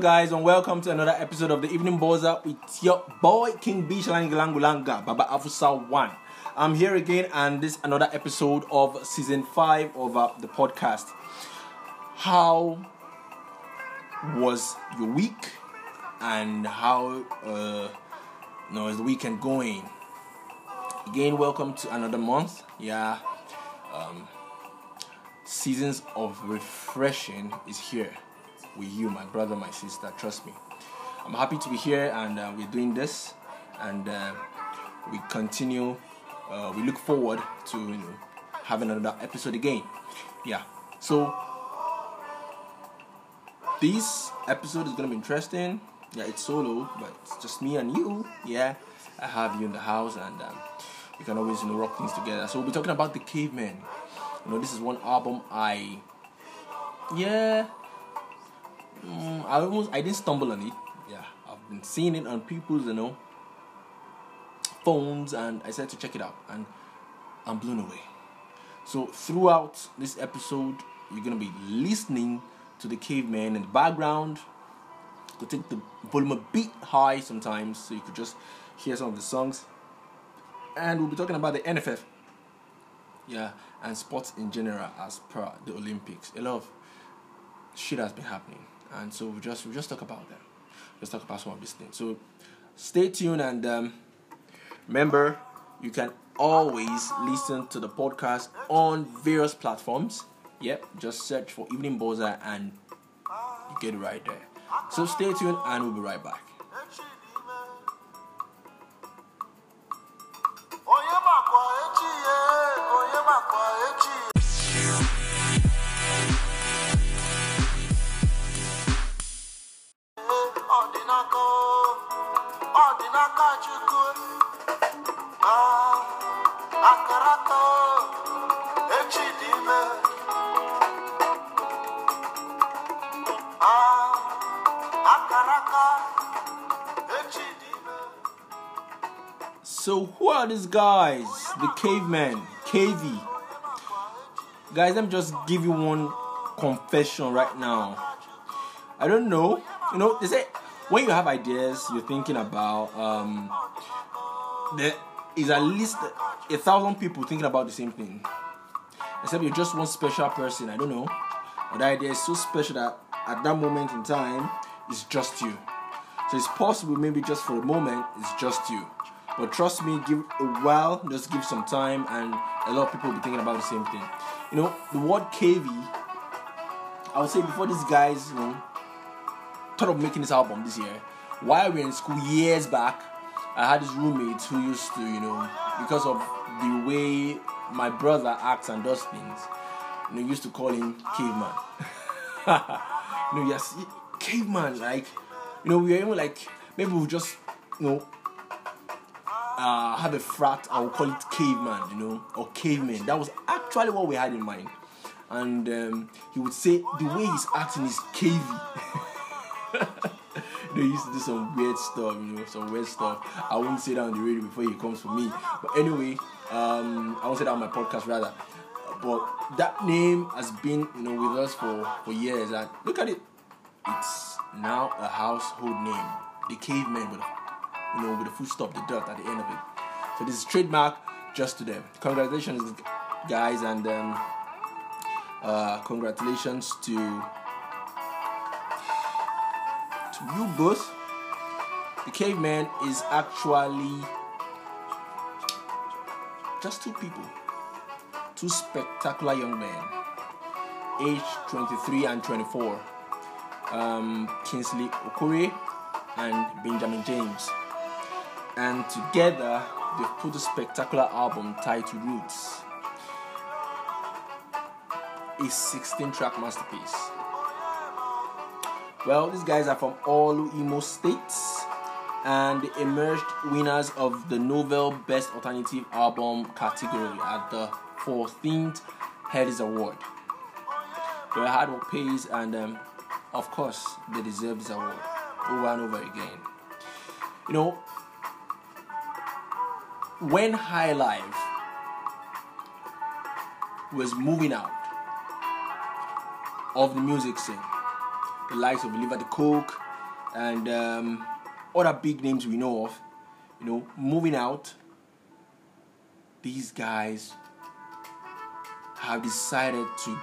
Guys, and welcome to another episode of the Evening Boza with your boy King B Shalangulangulanga, Baba Afusa One. I'm here again, and this is another episode of season five of uh, the podcast. How was your week and how uh you know is the weekend going again welcome to another month yeah um seasons of refreshing is here with you my brother my sister trust me i'm happy to be here and uh, we're doing this and uh, we continue uh, we look forward to you know having another episode again yeah so this episode is gonna be interesting. Yeah, it's solo, but it's just me and you. Yeah, I have you in the house, and um, we can always you know rock things together. So we'll be talking about the Cavemen. You know, this is one album I, yeah, mm, I almost I didn't stumble on it. Yeah, I've been seeing it on people's you know phones, and I said to check it out, and I'm blown away. So throughout this episode, you're gonna be listening to the caveman in the background. To take the volume a bit high sometimes, so you could just hear some of the songs. And we'll be talking about the NFF, yeah, and sports in general as per the Olympics. A lot of shit has been happening, and so we just we just talk about them. Let's talk about some of these things. So stay tuned and um, remember, you can always listen to the podcast on various platforms. Yep, just search for Evening Boza and you get right there. So stay tuned and we'll be right back. These guys? The caveman, KV. Guys, let me just give you one confession right now. I don't know. You know, they say when you have ideas, you're thinking about um there is at least a thousand people thinking about the same thing. Except you're just one special person. I don't know. But the idea is so special that at that moment in time, it's just you. So it's possible maybe just for a moment it's just you. But trust me, give a while, just give some time, and a lot of people will be thinking about the same thing. You know, the word KV, I would say before these guys, you know, thought of making this album this year, while we were in school years back, I had this roommate who used to, you know, because of the way my brother acts and does things, you know, used to call him caveman. you know, yes, caveman, like, you know, we were even like, maybe we'll just, you know, uh, have a frat I we'll call it caveman, you know, or caveman. That was actually what we had in mind. And um, he would say the way he's acting is cavey. they used to do some weird stuff, you know, some weird stuff. I won't say that on the radio before he comes for me. But anyway, um, I won't say that on my podcast rather. But that name has been, you know, with us for, for years. And look at it. It's now a household name. The caveman a, you know, with a full stop, the dirt at the end of it. So this is trademark just to them. Congratulations, guys, and um, uh, congratulations to to you both. The caveman is actually just two people, two spectacular young men, aged 23 and 24. Um, Kingsley and Benjamin James. And together they've put a spectacular album titled Roots. A 16 track masterpiece. Well, these guys are from all Imo states and they emerged winners of the Novel Best Alternative Album category at the 14th Headies Award. Their hard work pays, and um, of course, they deserve this award over and over again. You know, when High Life was moving out of the music scene, the likes of Oliver De Coque and um, other big names we know of, you know, moving out, these guys have decided to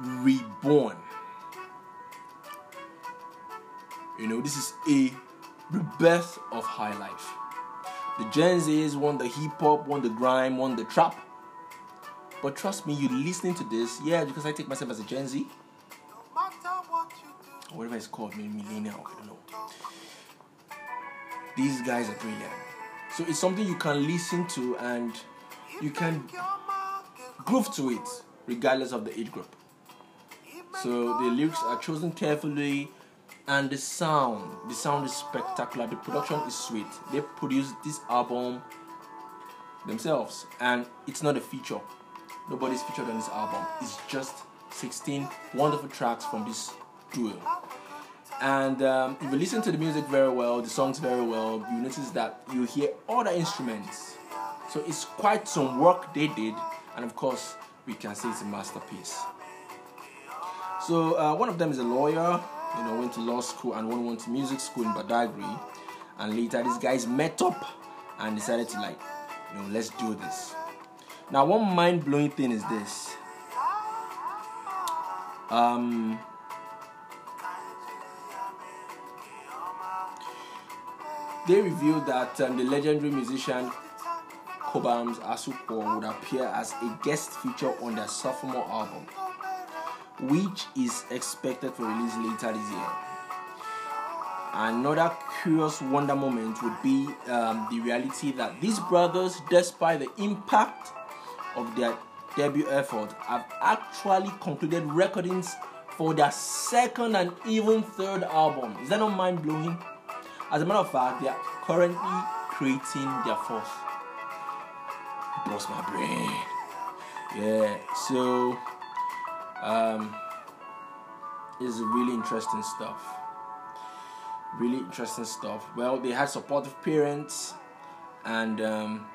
reborn. You know, this is a rebirth of high life. The Gen Zs want the hip hop, want the grime, want the trap. But trust me, you listening to this, yeah, because I take myself as a Gen Z, whatever it's called, maybe millennial, I don't know. These guys are brilliant. So it's something you can listen to and you can groove to it, regardless of the age group. So the lyrics are chosen carefully, and the sound, the sound is spectacular. The production is sweet. They produced this album themselves, and it's not a feature. Nobody's featured on this album. It's just 16 wonderful tracks from this duo. And um, if you listen to the music very well, the songs very well, you notice that you hear other instruments. So it's quite some work they did, and of course, we can say it's a masterpiece. So uh, one of them is a lawyer, you know, went to law school, and one went to music school in Badagry. And later, these guys met up and decided to like, you know, let's do this. Now, one mind blowing thing is this. Um, they revealed that um, the legendary musician Cobhams Asuquo would appear as a guest feature on their sophomore album, which is expected for release later this year. Another curious wonder moment would be um, the reality that these brothers, despite the impact of their debut effort, have actually concluded recordings for their second and even third album. Is that not mind blowing? As a matter of fact, they are currently creating their fourth. Blows my brain. Yeah, so um, it's really interesting stuff. Really interesting stuff. Well, they had supportive parents, and um,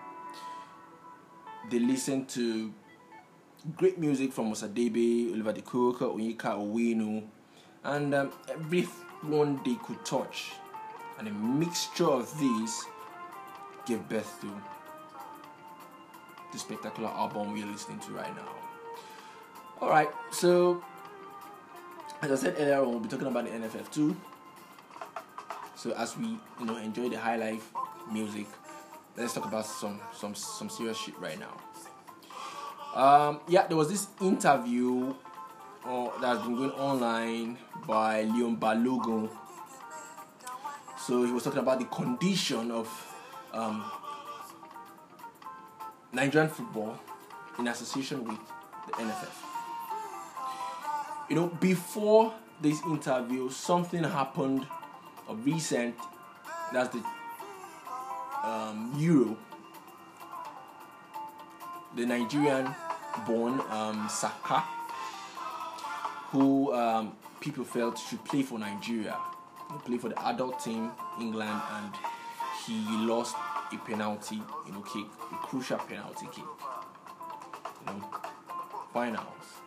they listened to great music from Osadebe, Oliver De Onyeka Onwenu, and um, everyone they could touch. And a mixture of these gave birth to the spectacular album we're listening to right now. Alright, so as I said earlier we'll be talking about the NFF too. So as we you know enjoy the high life music, let's talk about some some some serious shit right now. Um, yeah, there was this interview uh, that's been going online by Leon Balogun. So he was talking about the condition of um, Nigerian football in association with the NFF. You know, before this interview, something happened of recent. That's the um, Euro. The Nigerian born um, Saka, who um, people felt should play for Nigeria, he play for the adult team, England, and he lost a penalty, you know, kick, a crucial penalty kick. You know, finals.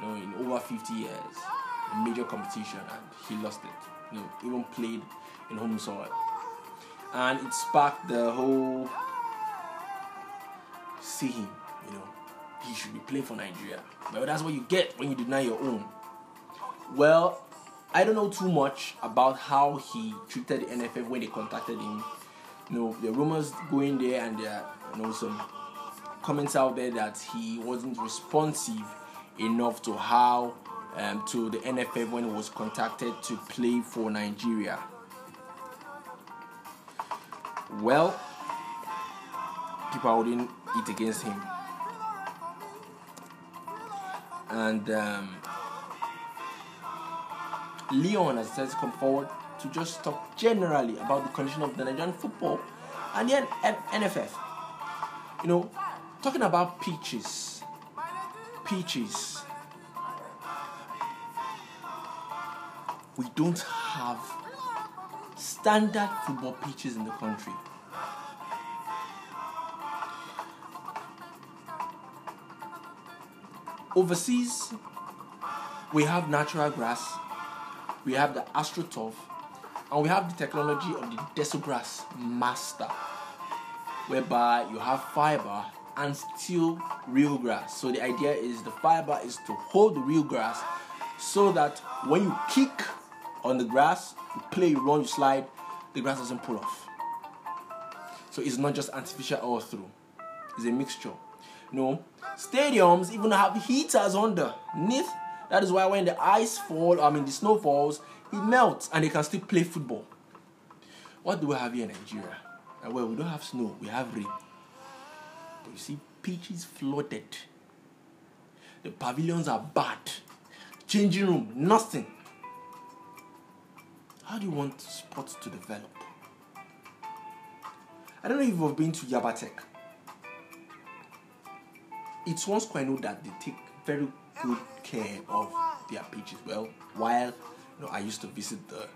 You know, in over 50 years, a major competition, and he lost it. You know, even played in home soil, and it sparked the whole see him, you know, he should be playing for Nigeria. But that's what you get when you deny your own. Well, I don't know too much about how he treated the NFF when they contacted him. You know, the rumors going there and there, you know, some comments out there that he wasn't responsive enough to how um, to the NFF when he was contacted to play for Nigeria. Well, people holding it against him. And um, Leon has decided to come forward to just talk generally about the condition of the Nigerian football and the NFF. You know, talking about pitches, pitches. We don't have standard football pitches in the country. Overseas, we have natural grass, we have the AstroTurf, and we have the technology of the Desso GrassMaster, whereby you have fiber and still real grass. So the idea is the fiber is to hold the real grass so that when you kick on the grass, you play, you run, you slide, the grass doesn't pull off. So it's not just artificial all through, it's a mixture. No, stadiums even have heaters underneath. That is why when the ice fall, I mean the snow falls, it melts and they can still play football. What do we have here in Nigeria? Uh, well, we don't have snow, we have rain. You see, pitches flooded. The pavilions are bad. Changing room, nothing. How do you want sports to develop? I don't know if you've been to Yabatech it's once quite know that they take very good care of their pitches. Well, while you know I used to visit the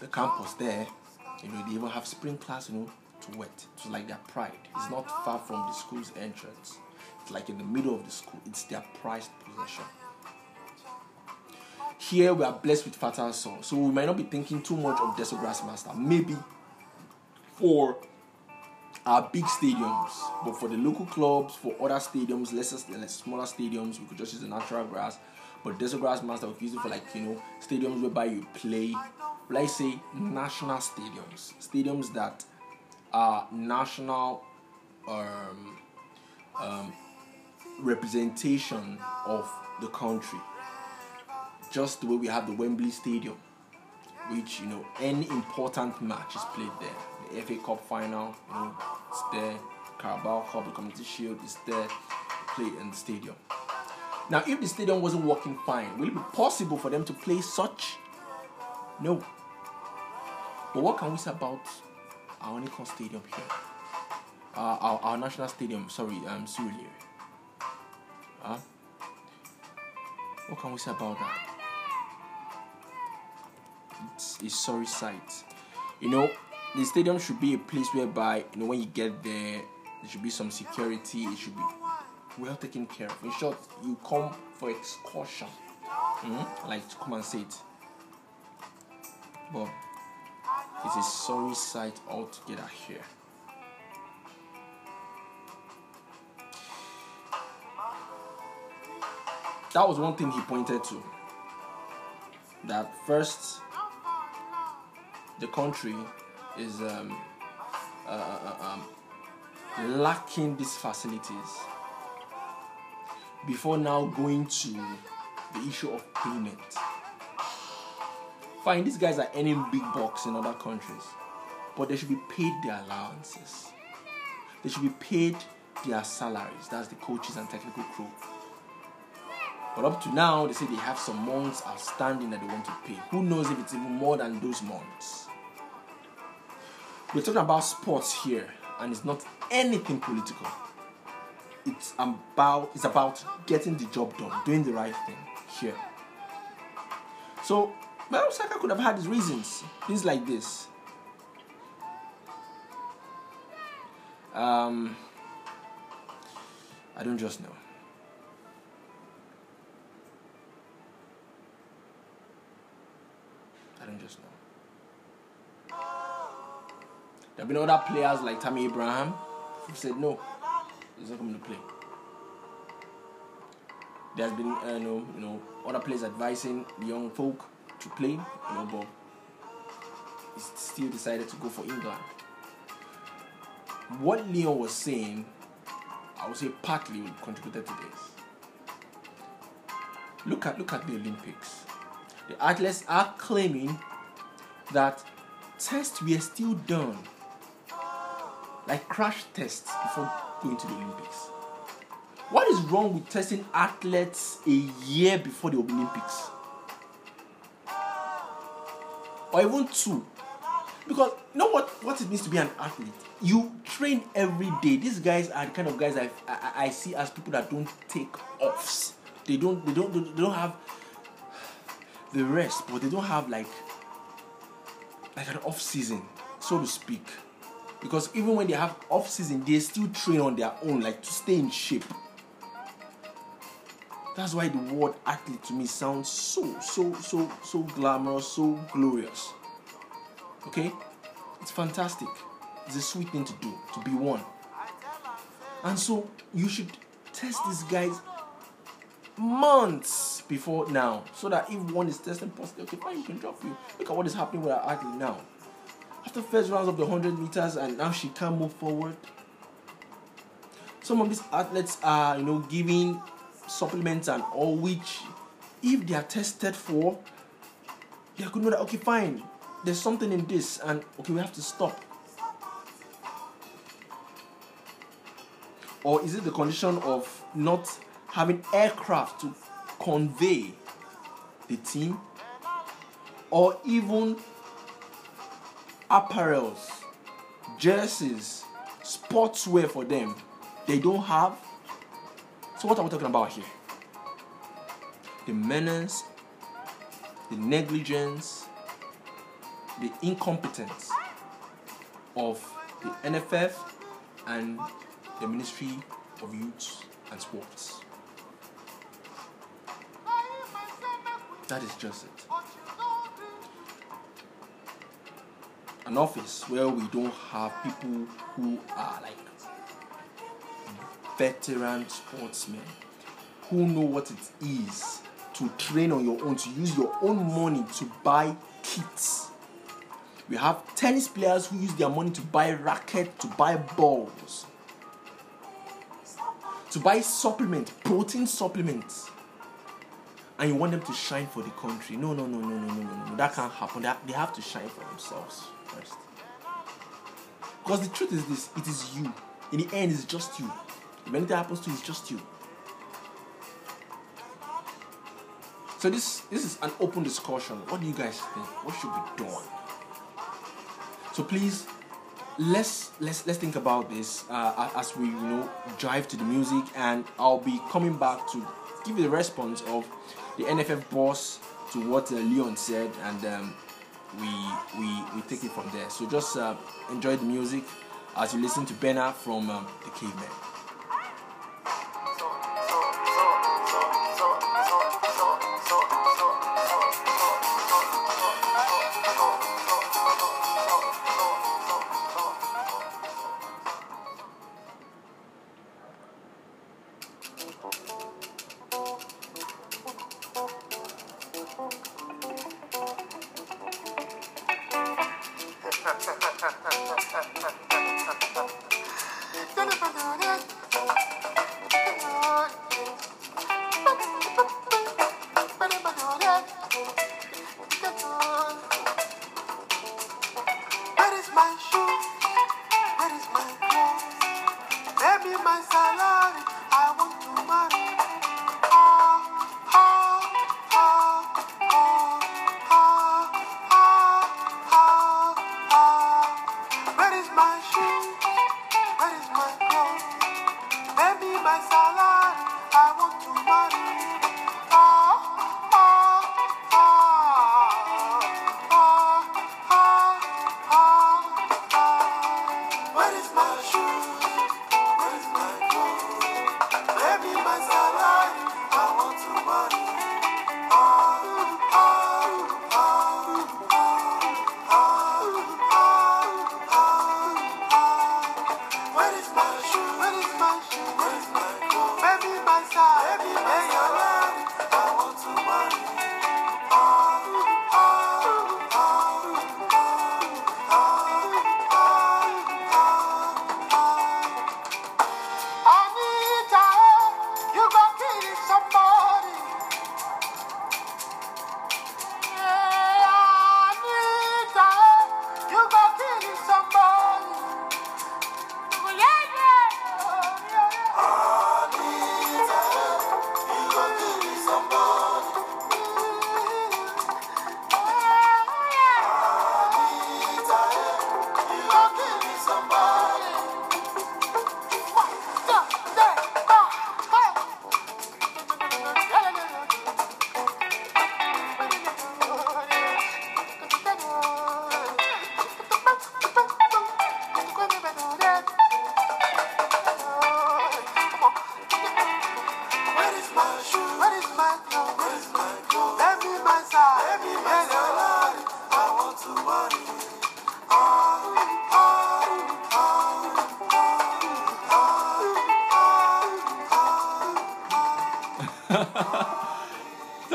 the campus there, you know they even have spring class, you know, to wet. It's like their pride. It's not far from the school's entrance. It's like in the middle of the school. It's their prized possession. Here we are blessed with fertile soil, so we might not be thinking too much of Desso GrassMaster. Maybe for our big stadiums, but for the local clubs, for other stadiums, lesser, less smaller stadiums, we could just use the natural grass. But Desso GrassMaster, we could use it for like you know stadiums whereby you play, let's say national stadiums, stadiums that are national um, um, representation of the country. Just the way we have the Wembley Stadium, which you know any important match is played there. The FA Cup final, you know, it's there. Carabao Cup, the Community Shield is there. Play in the stadium. Now, if the stadium wasn't working fine, will it be possible for them to play such? No. But what can we say about our Nikon Stadium here? Uh, our, our national stadium, sorry, um, Surulere. Huh? What can we say about that? It's a sorry sight. You know, the stadium should be a place whereby, you know, when you get there, there should be some security, it should be well taken care of. In short, you come for excursion. Mm? Like to come and see it. But it's a sorry sight altogether here. That was one thing he pointed to. That first, the country is um, uh, uh, um, lacking these facilities before now going to the issue of payment. Fine, these guys are earning big bucks in other countries, but they should be paid their allowances. They should be paid their salaries. That's the coaches and technical crew. But up to now, they say they have some months outstanding that they want to pay. Who knows if it's even more than those months? We're talking about sports here, and it's not anything political it's about it's about getting the job done, doing the right thing here. So well, Saka could have had his reasons, things like this. Um, I don't just know. I don't just know. There have been other players like Tammy Abraham who said no he's not coming to play. There's been uh, know, you know other players advising the young folk to play, you know, but he still decided to go for England. What Leon was saying, I would say partly contributed to this. Look at look at the Olympics. The athletes are claiming that tests were still done, like crash tests before going to the Olympics. What is wrong with testing athletes a year before the Olympics? Or even two? Because you know what, what it means to be an athlete? You train every day. These guys are the kind of guys I, I, I see as people that don't take offs. They don't they don't they don't have the rest, but they don't have like like an off season, so to speak because even when they have off season they still train on their own like to stay in shape that's why the word athlete to me sounds so so so so glamorous so glorious. Okay? It's fantastic. It's a sweet thing to do to be one. And so you should test these guys months before now so that if one is testing positive okay fine you can drop you. Look at what is happening with our athlete now. After first rounds of the 100 meters and now she can't move forward. Some of these athletes are you know giving supplements and all which if they are tested for they could know that okay fine there's something in this and okay we have to stop or is it the condition of not having aircraft to convey the team or even apparels, jerseys, sportswear for them, they don't have. So, what are we talking about here? The menace, the negligence, the incompetence of the NFF and the Ministry of Youth and sports. That is just it. An office where we don't have people who are like veteran sportsmen who know what it is to train on your own, to use your own money to buy kits. We have tennis players who use their money to buy racket, to buy balls, to buy supplement, protein supplements. And you want them to shine for the country. No, no, no, no, no, no, no, no. That can't happen. They have to shine for themselves first. Because the truth is this it is you. In the end, it's just you. If anything happens to you, it's just you. So this this is an open discussion. What do you guys think? What should be done? So please, let's let's let's think about this uh, as we you know drive to the music, and I'll be coming back to give you the response of the NFF boss to what uh, Leon said, and um, we we we take it from there. So just uh, enjoy the music as you listen to Bena from um, the Cavemen.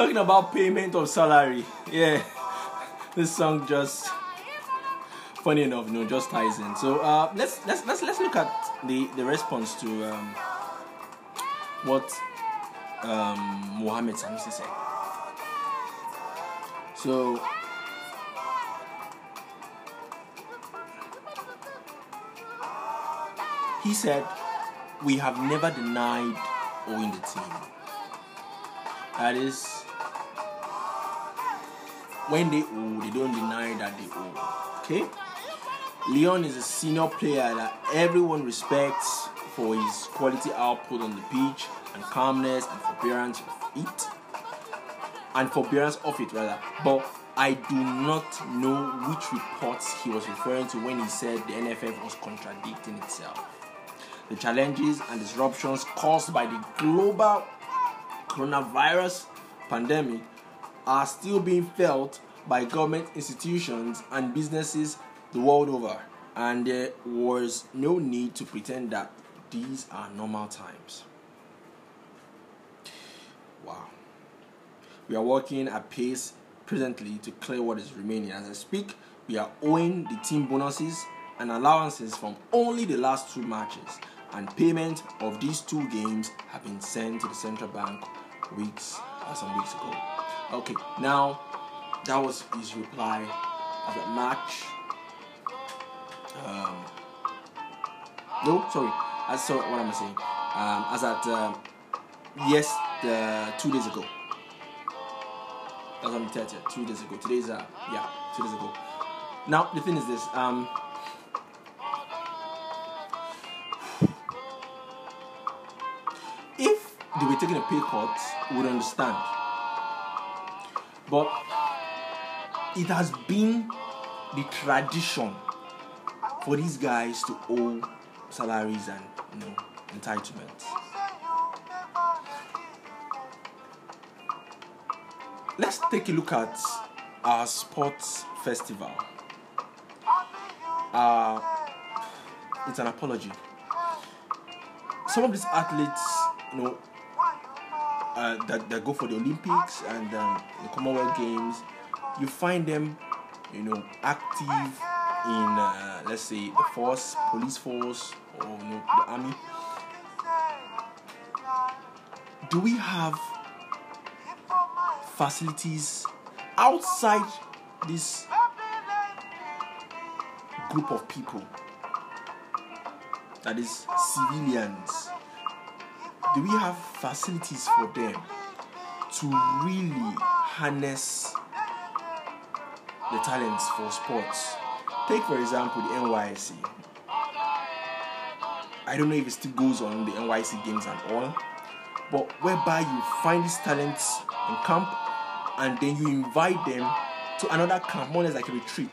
Talking about payment of salary. Yeah. This song just funny enough, know, just ties in. So uh let's let's let's let's look at the the response to um what um Mohammed Sanusi said. So he said we have never denied owing the team. That is when they owe, they don't deny that they owe. Okay? Leon is a senior player that everyone respects for his quality output on the pitch and calmness and forbearance of it. And forbearance of it rather. But I do not know which reports he was referring to when he said the NFF was contradicting itself. the challenges and disruptions caused by the global coronavirus pandemic are still being felt by government institutions and businesses the world over, and there was no need to pretend that these are normal times. Wow. We are working at pace presently to clear what is remaining. As I speak, we are owing the team bonuses and allowances from only the last two matches, and payment of these two games have been sent to the central bank weeks uh, some weeks ago. Okay, now that was his reply of that match. Um, no, sorry, I saw what I'm saying? Um, as at um, yes, the two days ago. That's on the 30th, two days ago. Today's uh yeah, two days ago. Now the thing is this um if they were taking a pay cut, would understand. But it has been the tradition for these guys to owe salaries and you know entitlements. Let's take a look at our sports festival. Uh, it's an apology. Some of these athletes, you know, uh, that, that go for the Olympics and um, the Commonwealth Games, you find them, you know, active in, uh, let's say, the force, police force, or you know, the army. Do we have facilities outside this group of people? That is civilians do we have facilities for them to really harness the talents for sports? Take, for example, the NYC. I don't know if it still goes on the NYC games and all, but whereby you find these talents in camp and then you invite them to another camp, more or less like a retreat.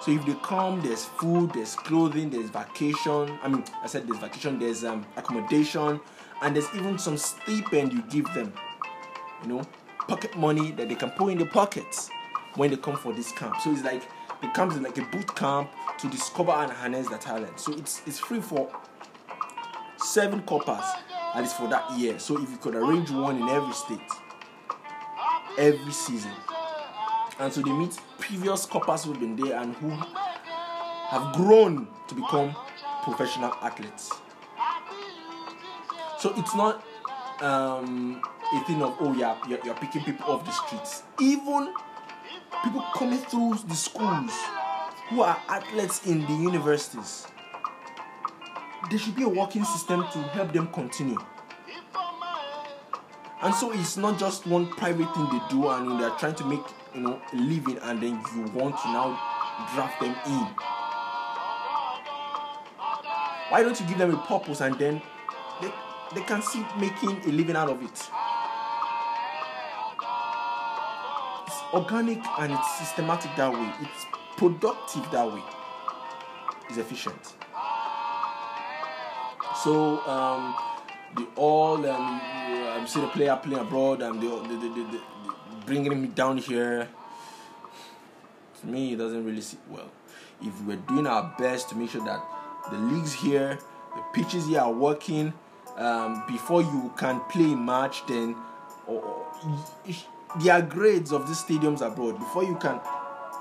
So if they come, there's food, there's clothing, there's vacation. I mean, I said there's vacation, there's um, accommodation, and there's even some stipend you give them. You know, pocket money that they can put in their pockets when they come for this camp. So it's like it comes in like a boot camp to discover and harness their talent. So it's it's free for seven coppers at least for that year. So if you could arrange one in every state, every season, and so they meet previous coppers who've been there and who have grown to become professional athletes. So it's not um, a thing of oh yeah you're, you're picking people off the streets. Even people coming through the schools who are athletes in the universities, there should be a working system to help them continue. And so it's not just one private thing they do, and they're trying to make you know a living, and then you want to now draft them in. Why don't you give them a purpose and then they, they can see making a living out of it? It's organic and it's systematic that way. It's productive that way. It's efficient. So um, they all um, um, see the player playing abroad and they, they, they, they, bringing me down here. To me, it doesn't really sit well. If we're doing our best to make sure that the leagues here, the pitches here are working um, before you can play a match, then or, or, there are grades of these stadiums abroad. Before you can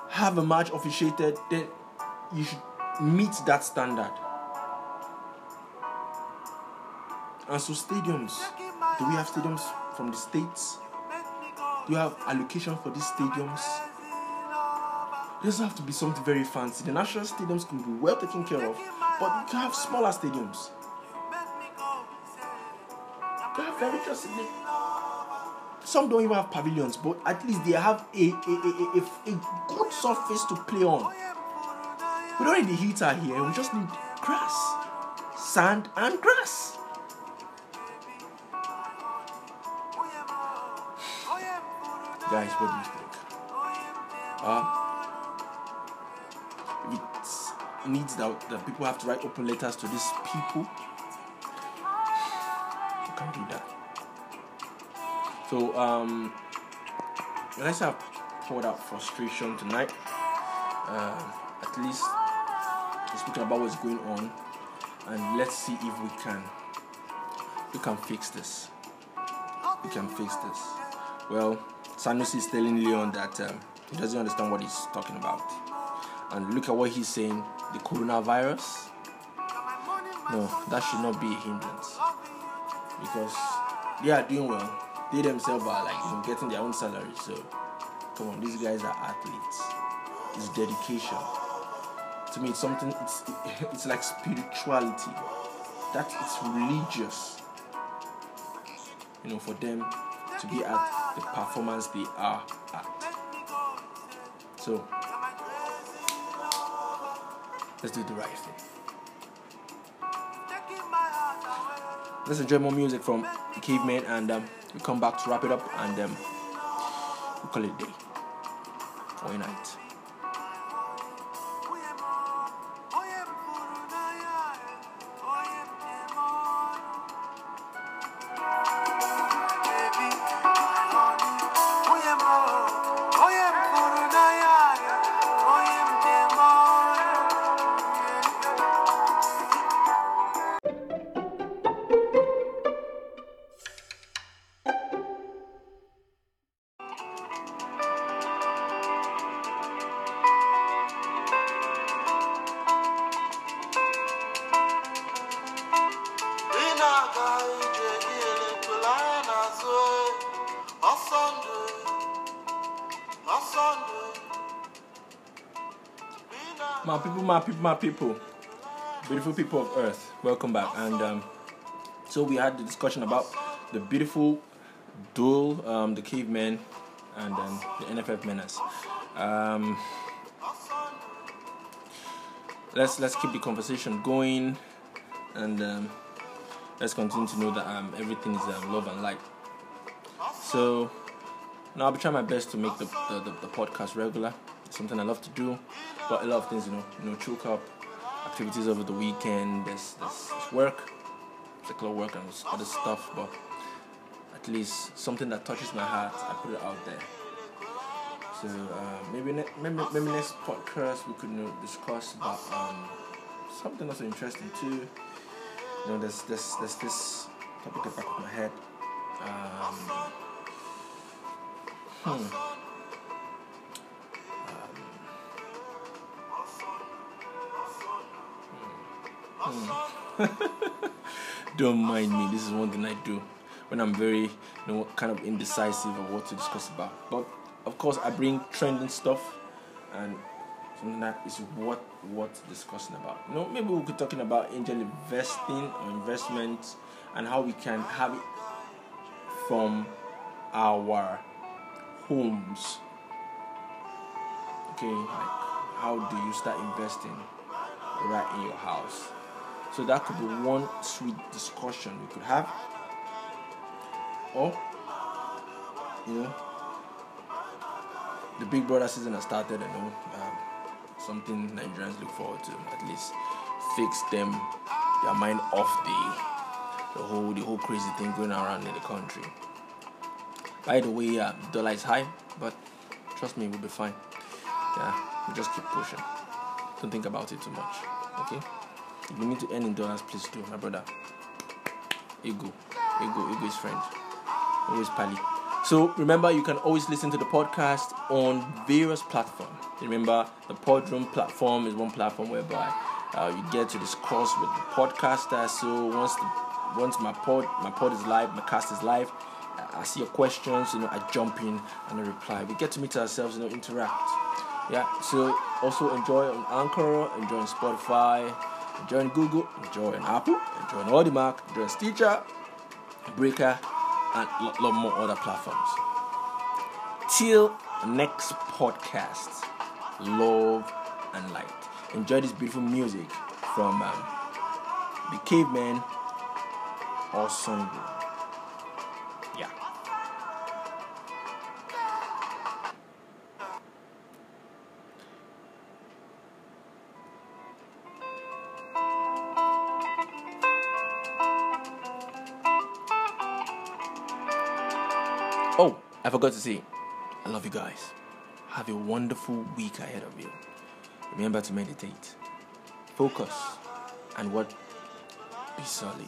have a match officiated, then you should meet that standard. And so, stadiums do we have stadiums from the states? Do you have allocation for these stadiums? Doesn't have to be something very fancy. The national stadiums can be well taken care of, but you can have smaller stadiums. Very just some don't even have pavilions, but at least they have a, a, a, a, a good surface to play on. We don't need the heater here, we just need grass, sand, and grass. Guys, what do you think? Uh, it needs that, that people have to write open letters to these people do that. So um, let's have poured out frustration tonight. Uh, at least speaking about what's going on, and let's see if we can we can fix this. We can fix this. Well, Sanusi is telling Leon that um, he doesn't understand what he's talking about, and look at what he's saying: the coronavirus. No, that should not be a hindrance because they are doing well. They themselves are like getting their own salary. So, come on, these guys are athletes. It's dedication. To me, it's something. It's it's like spirituality. That it's religious. You know, for them to be at the performance they are at. So, let's do the right thing. Let's enjoy more music from the Cavemen, and um, we come back to wrap it up, and um, we call it a day or night. My people, my people, my people, beautiful people of Earth, welcome back. And um, so we had the discussion about the beautiful duel, um, the cavemen, and um, the NFF menace. Um, let's let's keep the conversation going, and um, let's continue to know that um, everything is um, love and light. So now I'll be trying my best to make the, the, the, the podcast regular. It's something I love to do, but a lot of things, you know, you know, choke up activities over the weekend. There's, there's, there's work, secular work, and other stuff. But at least something that touches my heart, I put it out there. So uh, maybe, ne- maybe maybe next podcast we could you know, discuss about um, something also interesting too. You know, there's there's there's this topic at the back of my head. Um, hmm. Hmm. Don't mind me. This is one thing I do when I'm very, you know, kind of indecisive of what to discuss about. But of course, I bring trending stuff and something that is what what discussing about. You know, maybe we'll be talking about angel investing or investments and how we can have it from our homes. Okay, like how do you start investing right in your house? So that could be one sweet discussion we could have. Or, you know, the Big Brother season has started, you know, um, something Nigerians look forward to, at least fix them, their mind off the, the whole, the whole crazy thing going around in the country. By the way, uh, dollar is high, but trust me, we'll be fine. Yeah, we just keep pushing. Don't think about it too much, okay? If you need to earn in dollars, please do, my brother. Ego. Ego. Ego is friend. Always pally. So remember, you can always listen to the podcast on various platforms. Remember, the Podroom platform is one platform whereby uh, you get to discuss with the podcaster. So once the, once my pod my pod is live, my cast is live, I see your questions. You know, I jump in and I reply. We get to meet ourselves. You know, interact. Yeah. So also enjoy on Anchor, enjoy on Spotify Join Google, join Apple, join Audiomack, join Stitcher, Breaker, and a lot more other platforms. Till next podcast, love and light. Enjoy this beautiful music from um, the Cavemen Sunday. I forgot to say, I love you guys. Have a wonderful week ahead of you. Remember to meditate, focus, and what? Be solid.